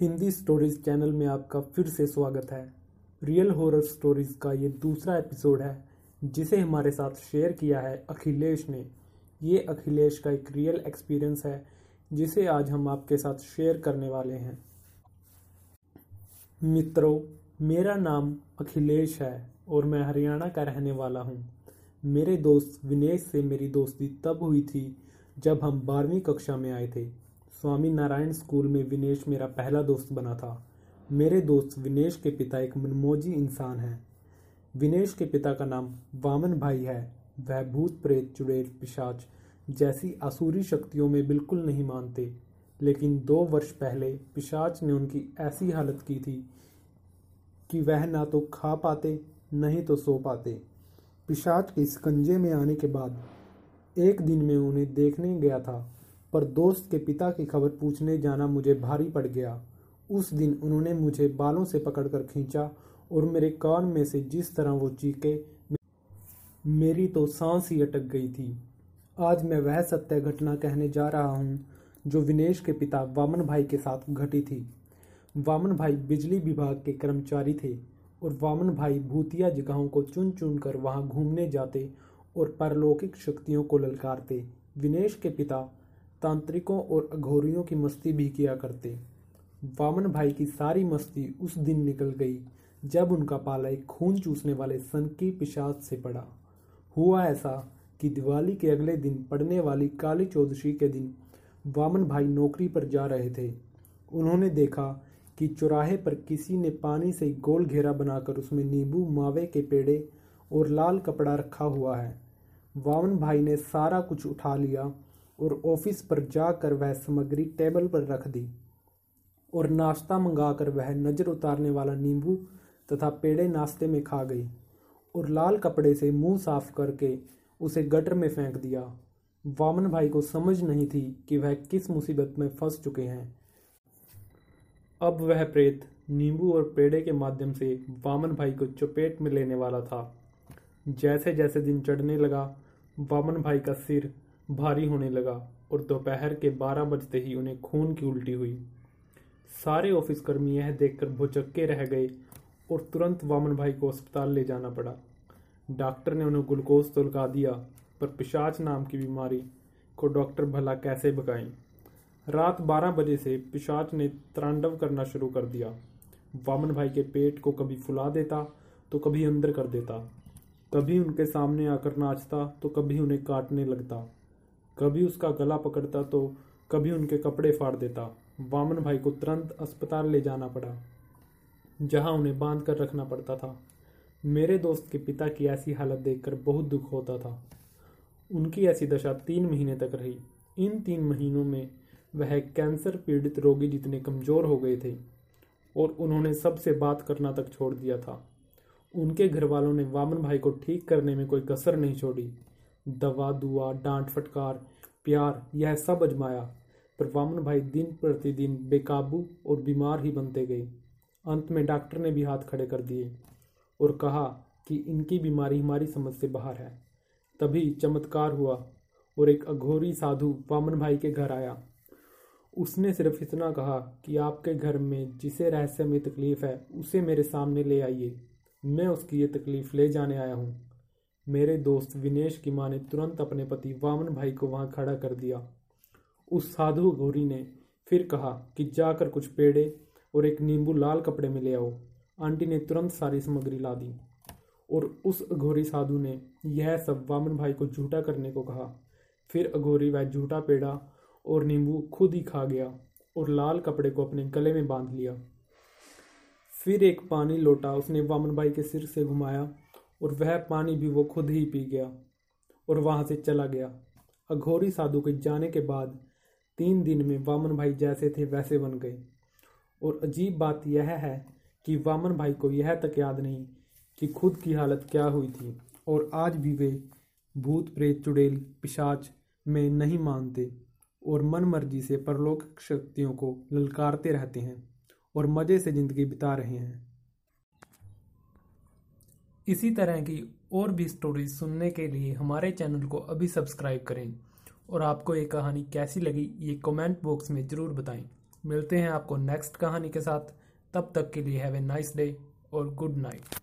Hindi stories channel में आपका फिर से स्वागत है। रियल हॉरर स्टोरीज का ये दूसरा एपिसोड है, जिसे हमारे साथ शेयर किया है अखिलेश ने। ये अखिलेश का एक रियल एक्सपीरियंस है, जिसे आज हम आपके साथ शेयर करने वाले हैं। मित्रों, मेरा नाम अखिलेश है और मैं हरियाणा का रहने वाला हूँ। मेरे दोस्त विनेश से मेरी दोस्ती तब हुई थी, जब हम बारहवीं कक्षा में आए थे। स्वामी नारायण स्कूल में विनेश मेरा पहला दोस्त बना था। मेरे दोस्त विनेश के पिता एक मनमोजी इंसान हैं। विनेश के पिता का नाम वामन भाई है। वह भूत प्रेत, चुड़ैल, पिशाच जैसी आसुरी शक्तियों में बिल्कुल नहीं मानते। लेकिन दो वर्ष पहले पिशाच ने उनकी ऐसी हालत की थी कि वह ना तो खा पाते नहीं तो सो पाते। पिशाच के स्कंजे में आने के बाद एक दिन में उन्हें देखने गया था। पर दोस्त के पिता की खबर पूछने जाना मुझे भारी पड़ गया। उस दिन उन्होंने मुझे बालों से पकड़कर खींचा और मेरे कान में से जिस तरह वो चीखे, मेरी तो सांस ही अटक गई थी। आज मैं वह सत्य घटना कहने जा रहा हूँ, जो विनेश के पिता वामन भाई के साथ घटी थी। वामन भाई बिजली विभाग के कर्मचारी थे और वामन भाई भूतिया जगहों को चुन चुन कर वहाँ घूमने जाते और परलौकिक शक्तियों को ललकारते। विनेश के पिता तांत्रिकों और अघोरियों की मस्ती भी किया करते। वामन भाई की सारी मस्ती उस दिन निकल गई, जब उनका पाला एक खून चूसने वाले सन की पिशाच से पड़ा। हुआ ऐसा कि दिवाली के अगले दिन पड़ने वाली काली चौदशी के दिन वामन भाई नौकरी पर जा रहे थे। उन्होंने देखा कि चौराहे पर किसी ने पानी से गोल घेरा बनाकर उसमें नींबू, मावे के पेड़े और लाल कपड़ा रखा हुआ है। वामन भाई ने सारा कुछ उठा लिया और ऑफ़िस पर जाकर वह सामग्री टेबल पर रख दी और नाश्ता मंगाकर वह नज़र उतारने वाला नींबू तथा पेड़े नाश्ते में खा गई और लाल कपड़े से मुँह साफ़ करके उसे गटर में फेंक दिया। वामन भाई को समझ नहीं थी कि वह किस मुसीबत में फंस चुके हैं। अब वह प्रेत नींबू और पेड़े के माध्यम से वामन भाई को चपेट में लेने वाला था। जैसे जैसे दिन चढ़ने लगा, वामन भाई का सिर भारी होने लगा और दोपहर के बारह बजते ही उन्हें खून की उल्टी हुई। सारे ऑफ़िस कर्मी यह देखकर भुचक्के रह गए और तुरंत वामन भाई को अस्पताल ले जाना पड़ा। डॉक्टर ने उन्हें ग्लूकोज तो लगा दिया, पर पिशाच नाम की बीमारी को डॉक्टर भला कैसे भगाएँ? रात बारह बजे से पिशाच ने त्रांडव करना शुरू कर दिया। वामन भाई के पेट को कभी फुला देता तो कभी अंदर कर देता। कभी उनके सामने आकर नाचता तो कभी उन्हें काटने लगता। कभी उसका गला पकड़ता तो कभी उनके कपड़े फाड़ देता। वामन भाई को तुरंत अस्पताल ले जाना पड़ा, जहाँ उन्हें बाँध कर रखना पड़ता था। मेरे दोस्त के पिता की ऐसी हालत देखकर बहुत दुख होता था। उनकी ऐसी दशा तीन महीने तक रही। इन तीन महीनों में वह कैंसर पीड़ित रोगी जितने कमज़ोर हो गए थे, और उन्होंने सबसे बात करना तक छोड़ दिया था। उनके घर वालों ने वामन भाई को ठीक करने में कोई कसर नहीं छोड़ी। दवा, दुआ, डांट, फटकार, प्यार, यह सब अजमाया। पर वामन भाई दिन प्रतिदिन बेकाबू और बीमार ही बनते गए। अंत में डॉक्टर ने भी हाथ खड़े कर दिए और कहा कि इनकी बीमारी हमारी समझ से बाहर है। तभी चमत्कार हुआ और एक अघोरी साधु वामन भाई के घर आया। उसने सिर्फ़ इतना कहा कि आपके घर में जिसे रहस्य में तकलीफ़ है, उसे मेरे सामने ले आइए। मैं उसकी ये तकलीफ़ ले जाने आया हूँ। मेरे दोस्त विनेश की माँ ने तुरंत अपने पति वामन भाई को वहाँ खड़ा कर दिया। उस साधु घोरी ने फिर कहा कि जाकर कुछ पेड़े और एक नींबू लाल कपड़े में ले आओ। आंटी ने तुरंत सारी सामग्री ला दी और उस अघोरी साधु ने यह सब वामन भाई को झूठा करने को कहा। फिर अघोरी वह झूठा पेड़ा और नींबू खुद ही खा गया और लाल कपड़े को अपने गले में बाँध लिया। फिर एक पानी लोटा, उसने वामन भाई के सिर से घुमाया और वह पानी भी वो खुद ही पी गया और वहाँ से चला गया। अघोरी साधु के जाने के बाद तीन दिन में वामन भाई जैसे थे वैसे बन गए। और अजीब बात यह है कि वामन भाई को यह तक याद नहीं कि खुद की हालत क्या हुई थी और आज भी वे भूत प्रेत चुड़ैल पिशाच में नहीं मानते और मन मर्ज़ी से परलोक शक्तियों को ललकारते रहते हैं और मज़े से ज़िंदगी बिता रहे हैं। इसी तरह की और भी स्टोरीज सुनने के लिए हमारे चैनल को अभी सब्सक्राइब करें और आपको ये कहानी कैसी लगी, ये कमेंट बॉक्स में ज़रूर बताएँ। मिलते हैं आपको नेक्स्ट कहानी के साथ। तब तक के लिए हैव ए नाइस डे और गुड नाइट